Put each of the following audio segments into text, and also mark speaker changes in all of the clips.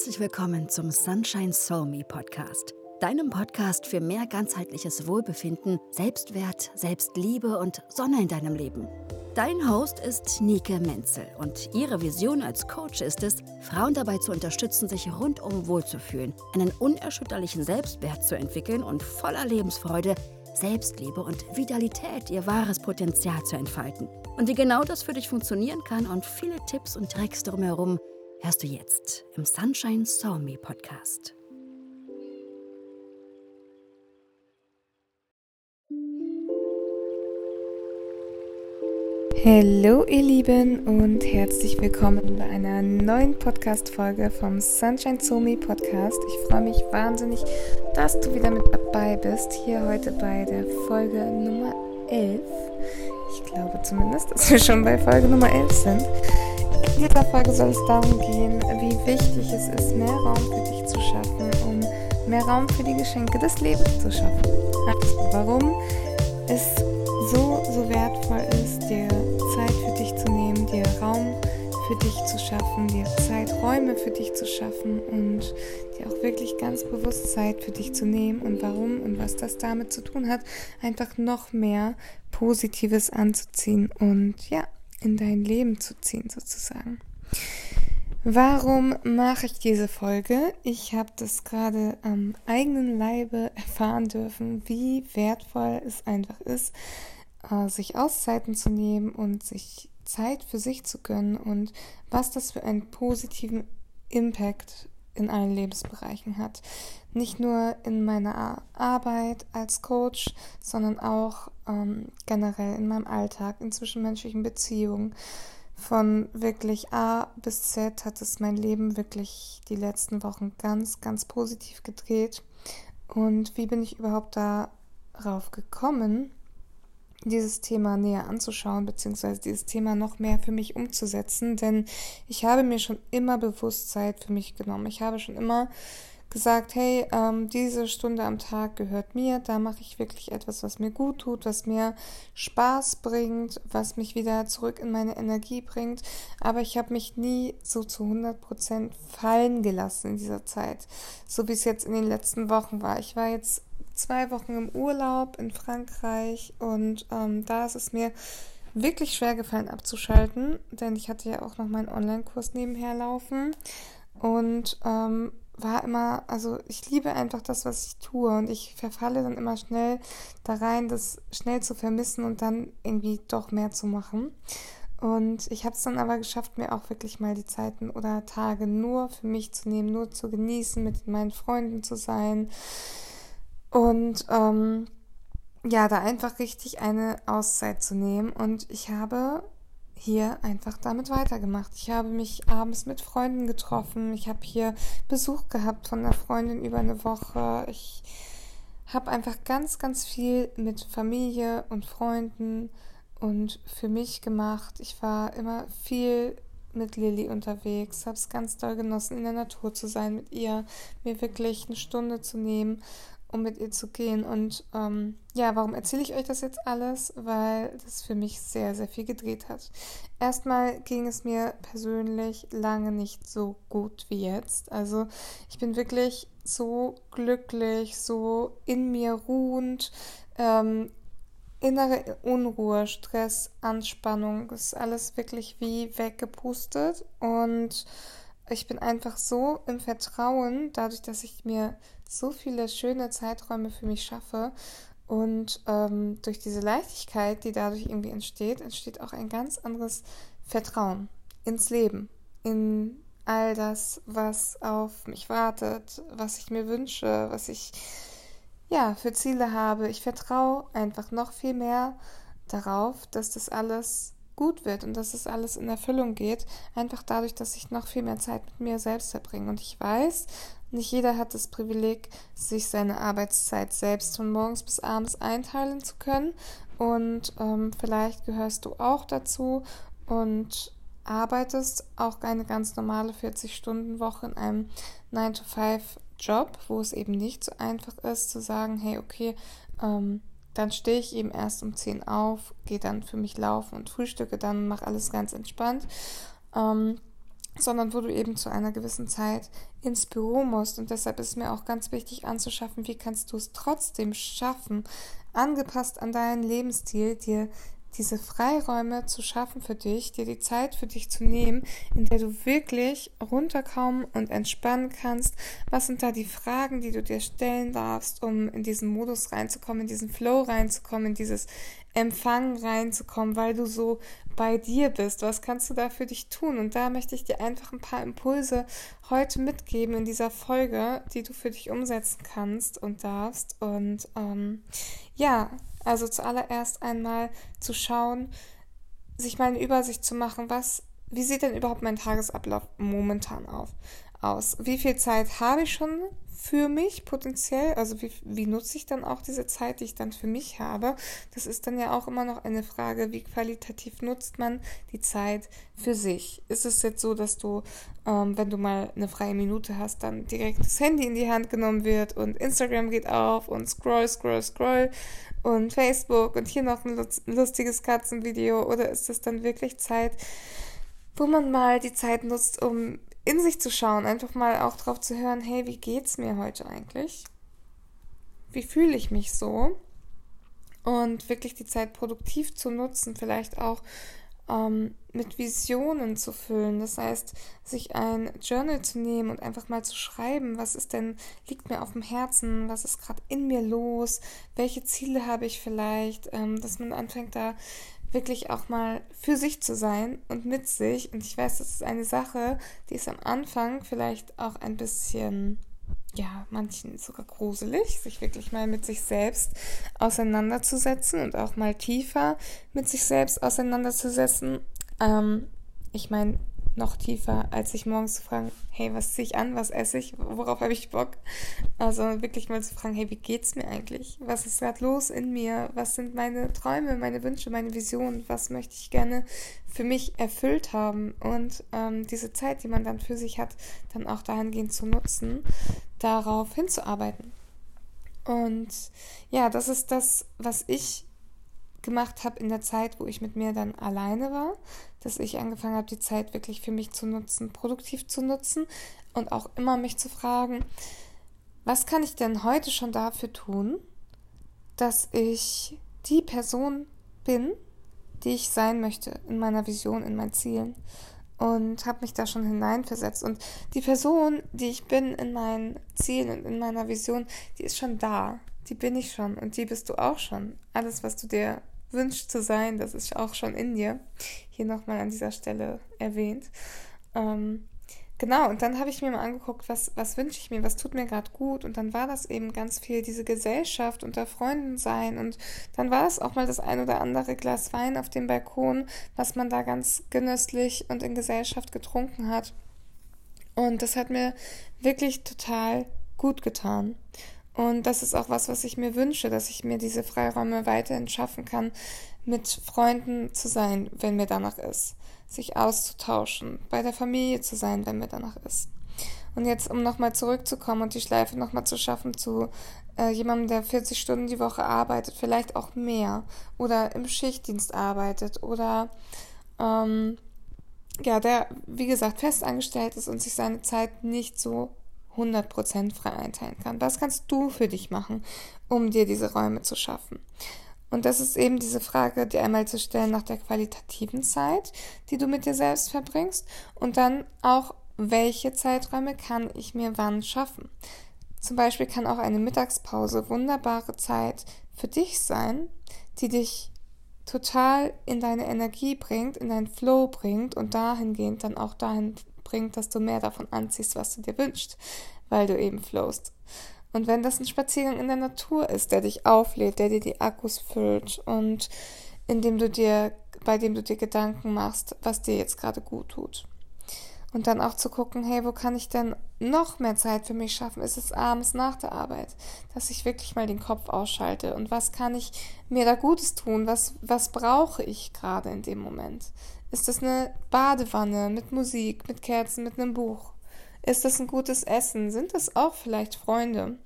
Speaker 1: Herzlich willkommen zum Sunshine Soul Me Podcast, deinem Podcast für mehr ganzheitliches Wohlbefinden, Selbstwert, Selbstliebe und Sonne in deinem Leben. Dein Host ist Nike Menzel und ihre Vision als Coach ist es, Frauen dabei zu unterstützen, sich rundum wohlzufühlen, einen unerschütterlichen Selbstwert zu entwickeln und voller Lebensfreude Selbstliebe und Vitalität ihr wahres Potenzial zu entfalten. Und wie genau das für dich funktionieren kann und viele Tipps und Tricks drumherum hörst du jetzt im Sunshine Saw Me Podcast.
Speaker 2: Hallo ihr Lieben und herzlich willkommen bei einer neuen Podcast-Folge vom Sunshine Somi Podcast. Ich freue mich wahnsinnig, dass du wieder mit dabei bist, hier heute bei der Folge Nummer 11. Ich glaube zumindest, dass wir schon bei Folge Nummer 11 sind. Dieser Folge soll es darum gehen, wie wichtig es ist, mehr Raum für dich zu schaffen, um mehr Raum für die Geschenke des Lebens zu schaffen. Warum es so, so wertvoll ist, dir Zeit für dich zu nehmen, dir Raum für dich zu schaffen, dir Zeiträume für dich zu schaffen und dir auch wirklich ganz bewusst Zeit für dich zu nehmen und warum und was das damit zu tun hat, einfach noch mehr Positives anzuziehen und ja, in dein Leben zu ziehen sozusagen. Warum mache ich diese Folge? Ich habe das gerade am eigenen Leibe erfahren dürfen, wie wertvoll es einfach ist, äh, sich Auszeiten zu nehmen und sich Zeit für sich zu gönnen und was das für einen positiven Impact in allen Lebensbereichen hat. Nicht nur in meiner Arbeit als Coach, sondern auch ähm, generell in meinem Alltag, in zwischenmenschlichen Beziehungen. Von wirklich A bis Z hat es mein Leben wirklich die letzten Wochen ganz, ganz positiv gedreht. Und wie bin ich überhaupt darauf gekommen? Dieses Thema näher anzuschauen, beziehungsweise dieses Thema noch mehr für mich umzusetzen, denn ich habe mir schon immer bewusst Zeit für mich genommen. Ich habe schon immer gesagt, hey, ähm, diese Stunde am Tag gehört mir, da mache ich wirklich etwas, was mir gut tut, was mir Spaß bringt, was mich wieder zurück in meine Energie bringt. Aber ich habe mich nie so zu 100 Prozent fallen gelassen in dieser Zeit, so wie es jetzt in den letzten Wochen war. Ich war jetzt zwei Wochen im Urlaub in Frankreich und ähm, da ist es mir wirklich schwer gefallen abzuschalten, denn ich hatte ja auch noch meinen Online-Kurs nebenher laufen und ähm, war immer, also ich liebe einfach das, was ich tue und ich verfalle dann immer schnell da rein, das schnell zu vermissen und dann irgendwie doch mehr zu machen. Und ich habe es dann aber geschafft, mir auch wirklich mal die Zeiten oder Tage nur für mich zu nehmen, nur zu genießen, mit meinen Freunden zu sein, und ähm, ja, da einfach richtig eine Auszeit zu nehmen. Und ich habe hier einfach damit weitergemacht. Ich habe mich abends mit Freunden getroffen. Ich habe hier Besuch gehabt von einer Freundin über eine Woche. Ich habe einfach ganz, ganz viel mit Familie und Freunden und für mich gemacht. Ich war immer viel mit Lilly unterwegs, habe es ganz doll genossen, in der Natur zu sein mit ihr, mir wirklich eine Stunde zu nehmen um mit ihr zu gehen. Und ähm, ja, warum erzähle ich euch das jetzt alles? Weil das für mich sehr, sehr viel gedreht hat. Erstmal ging es mir persönlich lange nicht so gut wie jetzt. Also ich bin wirklich so glücklich, so in mir ruhend. Ähm, innere Unruhe, Stress, Anspannung, ist alles wirklich wie weggepustet und ich bin einfach so im Vertrauen, dadurch, dass ich mir so viele schöne Zeiträume für mich schaffe. Und ähm, durch diese Leichtigkeit, die dadurch irgendwie entsteht, entsteht auch ein ganz anderes Vertrauen ins Leben, in all das, was auf mich wartet, was ich mir wünsche, was ich ja für Ziele habe. Ich vertraue einfach noch viel mehr darauf, dass das alles gut wird und dass es alles in Erfüllung geht, einfach dadurch, dass ich noch viel mehr Zeit mit mir selbst verbringe. Und ich weiß, nicht jeder hat das Privileg, sich seine Arbeitszeit selbst von morgens bis abends einteilen zu können. Und ähm, vielleicht gehörst du auch dazu und arbeitest auch eine ganz normale 40-Stunden-Woche in einem 9-to-5-Job, wo es eben nicht so einfach ist zu sagen, hey, okay, ähm, dann stehe ich eben erst um 10 auf, gehe dann für mich laufen und frühstücke dann, mache alles ganz entspannt. Ähm, sondern wo du eben zu einer gewissen Zeit ins Büro musst. Und deshalb ist mir auch ganz wichtig anzuschaffen, wie kannst du es trotzdem schaffen, angepasst an deinen Lebensstil, dir diese Freiräume zu schaffen für dich, dir die Zeit für dich zu nehmen, in der du wirklich runterkommen und entspannen kannst. Was sind da die Fragen, die du dir stellen darfst, um in diesen Modus reinzukommen, in diesen Flow reinzukommen, in dieses Empfangen reinzukommen, weil du so bei dir bist? Was kannst du da für dich tun? Und da möchte ich dir einfach ein paar Impulse heute mitgeben in dieser Folge, die du für dich umsetzen kannst und darfst. Und ähm, ja, also zuallererst einmal zu schauen, sich mal eine Übersicht zu machen, was, wie sieht denn überhaupt mein Tagesablauf momentan auf, aus? Wie viel Zeit habe ich schon für mich potenziell? Also wie, wie nutze ich dann auch diese Zeit, die ich dann für mich habe? Das ist dann ja auch immer noch eine Frage, wie qualitativ nutzt man die Zeit für sich? Ist es jetzt so, dass du, ähm, wenn du mal eine freie Minute hast, dann direkt das Handy in die Hand genommen wird und Instagram geht auf und scroll, scroll, scroll und Facebook und hier noch ein lustiges Katzenvideo? Oder ist es dann wirklich Zeit, wo man mal die Zeit nutzt, um in sich zu schauen, einfach mal auch drauf zu hören, hey, wie geht's mir heute eigentlich? Wie fühle ich mich so? Und wirklich die Zeit produktiv zu nutzen, vielleicht auch ähm, mit Visionen zu füllen. Das heißt, sich ein Journal zu nehmen und einfach mal zu schreiben, was ist denn, liegt mir auf dem Herzen, was ist gerade in mir los, welche Ziele habe ich vielleicht, ähm, dass man anfängt da wirklich auch mal für sich zu sein und mit sich. Und ich weiß, das ist eine Sache, die ist am Anfang vielleicht auch ein bisschen, ja, manchen sogar gruselig, sich wirklich mal mit sich selbst auseinanderzusetzen und auch mal tiefer mit sich selbst auseinanderzusetzen. Ähm, ich meine, noch tiefer, als sich morgens zu fragen, hey, was ziehe ich an, was esse ich, worauf habe ich Bock? Also wirklich mal zu fragen, hey, wie geht's mir eigentlich? Was ist gerade los in mir? Was sind meine Träume, meine Wünsche, meine Visionen? Was möchte ich gerne für mich erfüllt haben? Und ähm, diese Zeit, die man dann für sich hat, dann auch dahingehend zu nutzen, darauf hinzuarbeiten. Und ja, das ist das, was ich gemacht habe in der Zeit, wo ich mit mir dann alleine war, dass ich angefangen habe, die Zeit wirklich für mich zu nutzen, produktiv zu nutzen und auch immer mich zu fragen, was kann ich denn heute schon dafür tun, dass ich die Person bin, die ich sein möchte in meiner Vision, in meinen Zielen und habe mich da schon hineinversetzt. Und die Person, die ich bin in meinen Zielen und in meiner Vision, die ist schon da. Die bin ich schon und die bist du auch schon. Alles, was du dir wünscht zu sein, das ist auch schon in dir. Hier nochmal an dieser Stelle erwähnt. Ähm, genau, und dann habe ich mir mal angeguckt, was, was wünsche ich mir, was tut mir gerade gut. Und dann war das eben ganz viel diese Gesellschaft unter Freunden sein. Und dann war es auch mal das ein oder andere Glas Wein auf dem Balkon, was man da ganz genüsslich und in Gesellschaft getrunken hat. Und das hat mir wirklich total gut getan. Und das ist auch was, was ich mir wünsche, dass ich mir diese Freiräume weiterhin schaffen kann, mit Freunden zu sein, wenn mir danach ist, sich auszutauschen, bei der Familie zu sein, wenn mir danach ist. Und jetzt, um nochmal zurückzukommen und die Schleife nochmal zu schaffen zu äh, jemandem, der 40 Stunden die Woche arbeitet, vielleicht auch mehr, oder im Schichtdienst arbeitet, oder ähm, ja, der, wie gesagt, festangestellt ist und sich seine Zeit nicht so 100% frei einteilen kann. Was kannst du für dich machen, um dir diese Räume zu schaffen? Und das ist eben diese Frage, dir einmal zu stellen nach der qualitativen Zeit, die du mit dir selbst verbringst und dann auch, welche Zeiträume kann ich mir wann schaffen? Zum Beispiel kann auch eine Mittagspause wunderbare Zeit für dich sein, die dich total in deine Energie bringt, in deinen Flow bringt und dahingehend dann auch dahin bringt, dass du mehr davon anziehst, was du dir wünschst, weil du eben flowst. Und wenn das ein Spaziergang in der Natur ist, der dich auflädt, der dir die Akkus füllt und in dem du dir, bei dem du dir Gedanken machst, was dir jetzt gerade gut tut. Und dann auch zu gucken, hey, wo kann ich denn noch mehr Zeit für mich schaffen? Ist es abends nach der Arbeit, dass ich wirklich mal den Kopf ausschalte? Und was kann ich mir da Gutes tun? Was, was brauche ich gerade in dem Moment? Ist das eine Badewanne mit Musik, mit Kerzen, mit einem Buch? Ist das ein gutes Essen? Sind das auch vielleicht Freunde?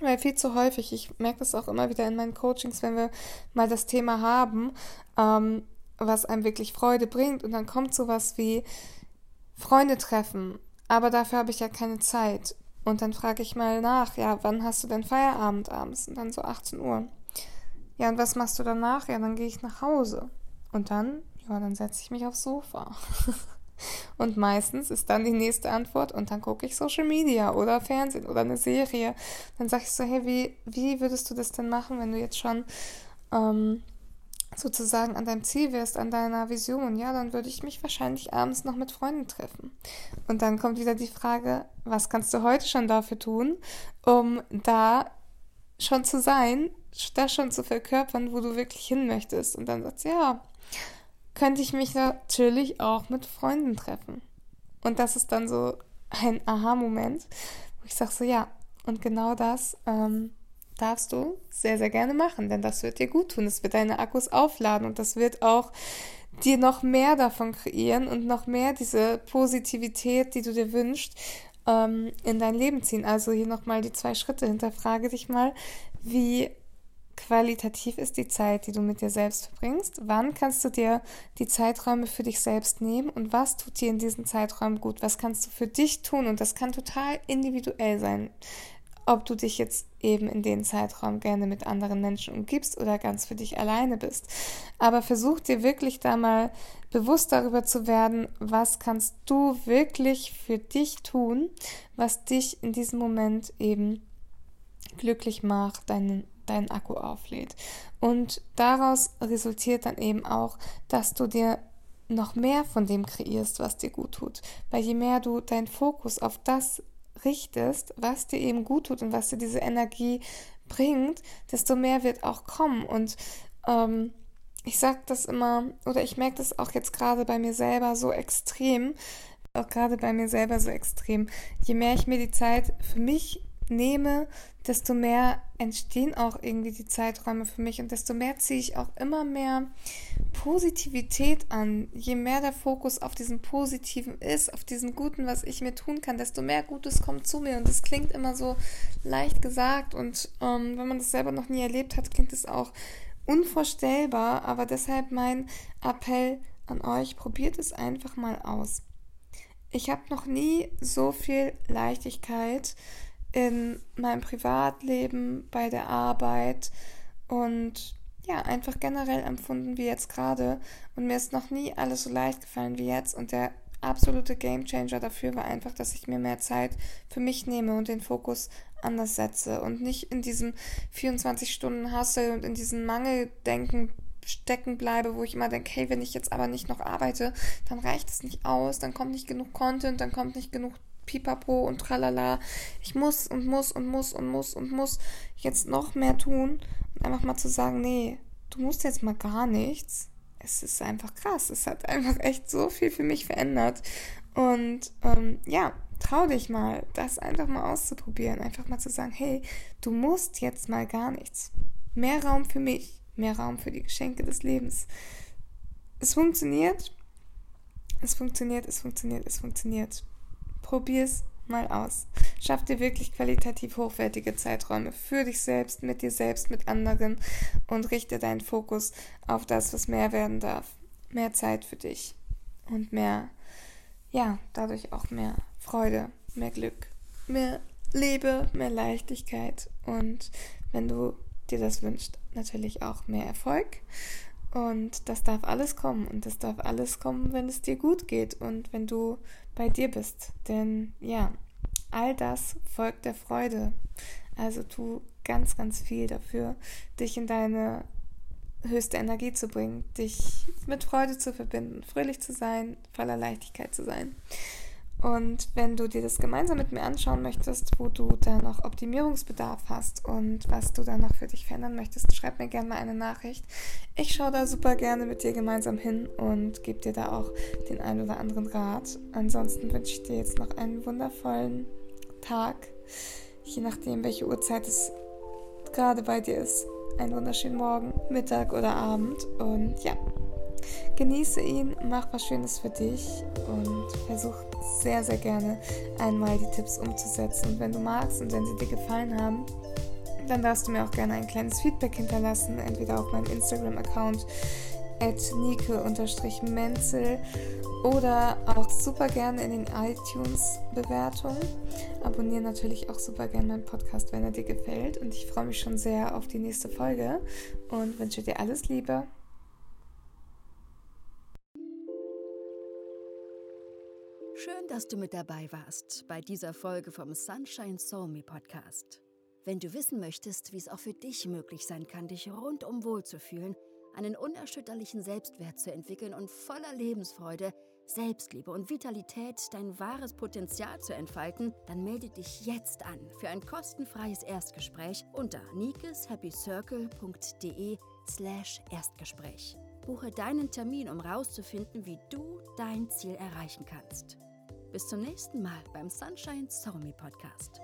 Speaker 2: Weil viel zu häufig, ich merke das auch immer wieder in meinen Coachings, wenn wir mal das Thema haben, ähm, was einem wirklich Freude bringt und dann kommt sowas wie, Freunde treffen, aber dafür habe ich ja keine Zeit. Und dann frage ich mal nach, ja, wann hast du denn Feierabend abends? Und dann so 18 Uhr. Ja, und was machst du danach? Ja, dann gehe ich nach Hause. Und dann, ja, dann setze ich mich aufs Sofa. und meistens ist dann die nächste Antwort und dann gucke ich Social Media oder Fernsehen oder eine Serie. Dann sage ich so, hey, wie, wie würdest du das denn machen, wenn du jetzt schon ähm, sozusagen an deinem Ziel wärst, an deiner Vision, ja, dann würde ich mich wahrscheinlich abends noch mit Freunden treffen. Und dann kommt wieder die Frage, was kannst du heute schon dafür tun, um da schon zu sein, das schon zu verkörpern, wo du wirklich hin möchtest. Und dann sagst du, ja, könnte ich mich natürlich auch mit Freunden treffen. Und das ist dann so ein Aha-Moment, wo ich sage so, ja, und genau das ähm, darfst du sehr, sehr gerne machen, denn das wird dir gut tun. Es wird deine Akkus aufladen und das wird auch dir noch mehr davon kreieren und noch mehr diese Positivität, die du dir wünschst, ähm, in dein Leben ziehen. Also hier nochmal die zwei Schritte. Hinterfrage dich mal, wie qualitativ ist die Zeit, die du mit dir selbst verbringst? Wann kannst du dir die Zeiträume für dich selbst nehmen und was tut dir in diesen Zeiträumen gut? Was kannst du für dich tun? Und das kann total individuell sein ob du dich jetzt eben in den Zeitraum gerne mit anderen Menschen umgibst oder ganz für dich alleine bist. Aber versuch dir wirklich da mal bewusst darüber zu werden, was kannst du wirklich für dich tun, was dich in diesem Moment eben glücklich macht, deinen deinen Akku auflädt. Und daraus resultiert dann eben auch, dass du dir noch mehr von dem kreierst, was dir gut tut. Weil je mehr du deinen Fokus auf das richtest, was dir eben gut tut und was dir diese Energie bringt, desto mehr wird auch kommen. Und ähm, ich sage das immer, oder ich merke das auch jetzt gerade bei mir selber so extrem, auch gerade bei mir selber so extrem. Je mehr ich mir die Zeit für mich nehme, desto mehr entstehen auch irgendwie die Zeiträume für mich und desto mehr ziehe ich auch immer mehr Positivität an. Je mehr der Fokus auf diesem Positiven ist, auf diesem Guten, was ich mir tun kann, desto mehr Gutes kommt zu mir. Und das klingt immer so leicht gesagt und ähm, wenn man das selber noch nie erlebt hat, klingt es auch unvorstellbar. Aber deshalb mein Appell an euch, probiert es einfach mal aus. Ich habe noch nie so viel Leichtigkeit in meinem Privatleben, bei der Arbeit und ja, einfach generell empfunden wie jetzt gerade. Und mir ist noch nie alles so leicht gefallen wie jetzt. Und der absolute Gamechanger dafür war einfach, dass ich mir mehr Zeit für mich nehme und den Fokus anders setze und nicht in diesem 24 Stunden Hustle und in diesem Mangeldenken stecken bleibe, wo ich immer denke, hey, wenn ich jetzt aber nicht noch arbeite, dann reicht es nicht aus, dann kommt nicht genug Content, dann kommt nicht genug Pipapo und tralala. Ich muss und muss und muss und muss und muss jetzt noch mehr tun und einfach mal zu sagen, nee, du musst jetzt mal gar nichts. Es ist einfach krass. Es hat einfach echt so viel für mich verändert. Und ähm, ja, trau dich mal, das einfach mal auszuprobieren. Einfach mal zu sagen, hey, du musst jetzt mal gar nichts. Mehr Raum für mich, mehr Raum für die Geschenke des Lebens. Es funktioniert. Es funktioniert, es funktioniert, es funktioniert. Probier's mal aus. Schaff dir wirklich qualitativ hochwertige Zeiträume für dich selbst, mit dir selbst, mit anderen und richte deinen Fokus auf das, was mehr werden darf. Mehr Zeit für dich und mehr, ja, dadurch auch mehr Freude, mehr Glück, mehr Liebe, mehr Leichtigkeit und wenn du dir das wünschst, natürlich auch mehr Erfolg und das darf alles kommen. Und das darf alles kommen, wenn es dir gut geht und wenn du bei dir bist. Denn ja, all das folgt der Freude. Also tu ganz, ganz viel dafür, dich in deine höchste Energie zu bringen, dich mit Freude zu verbinden, fröhlich zu sein, voller Leichtigkeit zu sein. Und wenn du dir das gemeinsam mit mir anschauen möchtest, wo du da noch Optimierungsbedarf hast und was du da noch für dich verändern möchtest, schreib mir gerne mal eine Nachricht. Ich schaue da super gerne mit dir gemeinsam hin und gebe dir da auch den einen oder anderen Rat. Ansonsten wünsche ich dir jetzt noch einen wundervollen Tag, je nachdem, welche Uhrzeit es gerade bei dir ist. Einen wunderschönen Morgen, Mittag oder Abend und ja. Genieße ihn, mach was Schönes für dich und versuch sehr, sehr gerne einmal die Tipps umzusetzen. Und wenn du magst und wenn sie dir gefallen haben, dann darfst du mir auch gerne ein kleines Feedback hinterlassen, entweder auf meinem Instagram-Account nike-menzel oder auch super gerne in den iTunes-Bewertungen. Abonniere natürlich auch super gerne meinen Podcast, wenn er dir gefällt. Und ich freue mich schon sehr auf die nächste Folge und wünsche dir alles Liebe.
Speaker 1: Schön, dass du mit dabei warst bei dieser Folge vom Sunshine Soul Me Podcast. Wenn du wissen möchtest, wie es auch für dich möglich sein kann, dich rundum wohlzufühlen, einen unerschütterlichen Selbstwert zu entwickeln und voller Lebensfreude, Selbstliebe und Vitalität dein wahres Potenzial zu entfalten, dann melde dich jetzt an für ein kostenfreies Erstgespräch unter nikeshappycircle.de slash Erstgespräch. Buche deinen Termin, um herauszufinden, wie du dein Ziel erreichen kannst. Bis zum nächsten Mal beim Sunshine Soul Podcast.